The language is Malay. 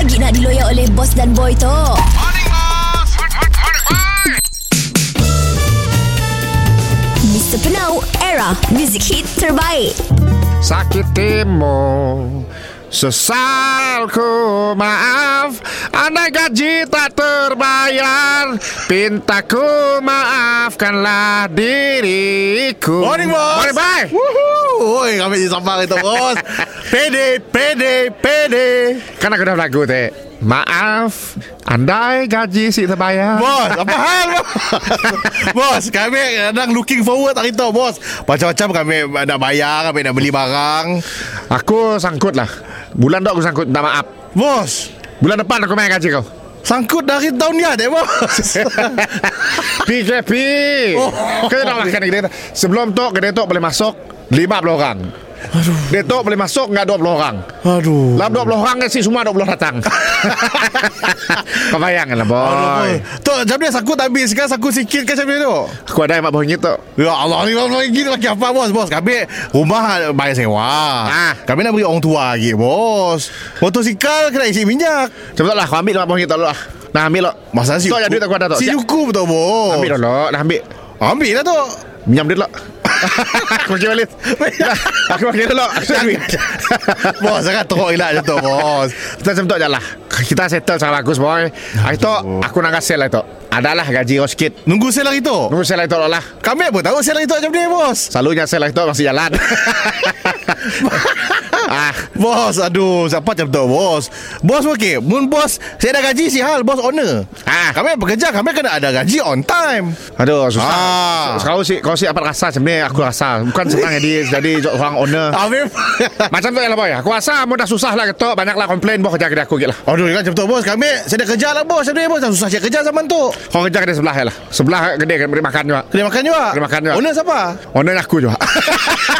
lagi nak diloyak oleh bos dan boy tu? Mr. Penau, era music hit terbaik. Sakit timu Sesalku maaf Andai gaji tak terbayar Pintaku maafkanlah diriku Morning, bos. Morning bye Woohoo. Oi, kami di Sabang itu, bos. pede, pede, pede. Kan aku dah lagu teh Maaf Andai gaji si terbayar Bos, apa hal, bos? bos, kami kadang looking forward hari tu, bos. Macam-macam kami nak bayar, kami nak beli barang. Aku sangkut lah Bulan tu aku sangkut Minta maaf Bos, Bulan depan aku main gaji kau sangkut dari tahun ni ada, bos. PKP Oh. Kita nak makan kedai Sebelum tu kedai tu boleh masuk 50 orang Aduh. Dia tu boleh masuk Enggak 20 orang Aduh. Dalam 20 orang si semua 20 datang Kau bayangkan lah boy tu macam ni sangkut habis kan sangkut sikit kan macam ni tu. Aku ada mak bunyi tu Ya Allah ni orang lagi lagi apa bos bos kami rumah bayar sewa. Ah. Kami nak beri orang tua lagi bos. Motosikal kena isi minyak. Cepat lah Kau ambil mak bunyi tu lah Nah ambil lo Masa si Tu ada duit aku ada tu Si hukum tu bos. Ambil dulu Dah ambil Ambil lah tu. Minjam duit lo Aku bagi balik Aku bagi dulu Aku bos sangat teruk elak macam tu bos. Kita macam tu je lah. Kita settle sangat bagus boy. Hari tu Aku nak kasih lah tu Adalah gaji kau sikit. Nunggu sel hari tu. Nunggu sel itu lah. Kami pun tahu sel hari tu macam ni bos. Selalunya sel itu masih jalan Bos aduh siapa macam tu bos. Bos okey. Mun bos saya dah gaji si hal bos owner. Ah. Kami bekerja kami kena ada gaji on time. Aduh susah Ah. Kalau si Kalau si apa rasa Macam ni aku rasa Bukan senang jadi Jadi orang owner Ambil. Macam tu je lah boy Aku rasa Mu dah susah lah ketuk Banyak lah komplain Boh kerja kedai aku gila Aduh kan macam tu bos Kami saya dah kerja lah bos ni bos Dah susah saya kerja zaman tu Kau kerja kedai sebelah je lah Sebelah kedai Beri makan juga Kedai makan juga Kedai makan juga. Owner siapa? Owner aku juga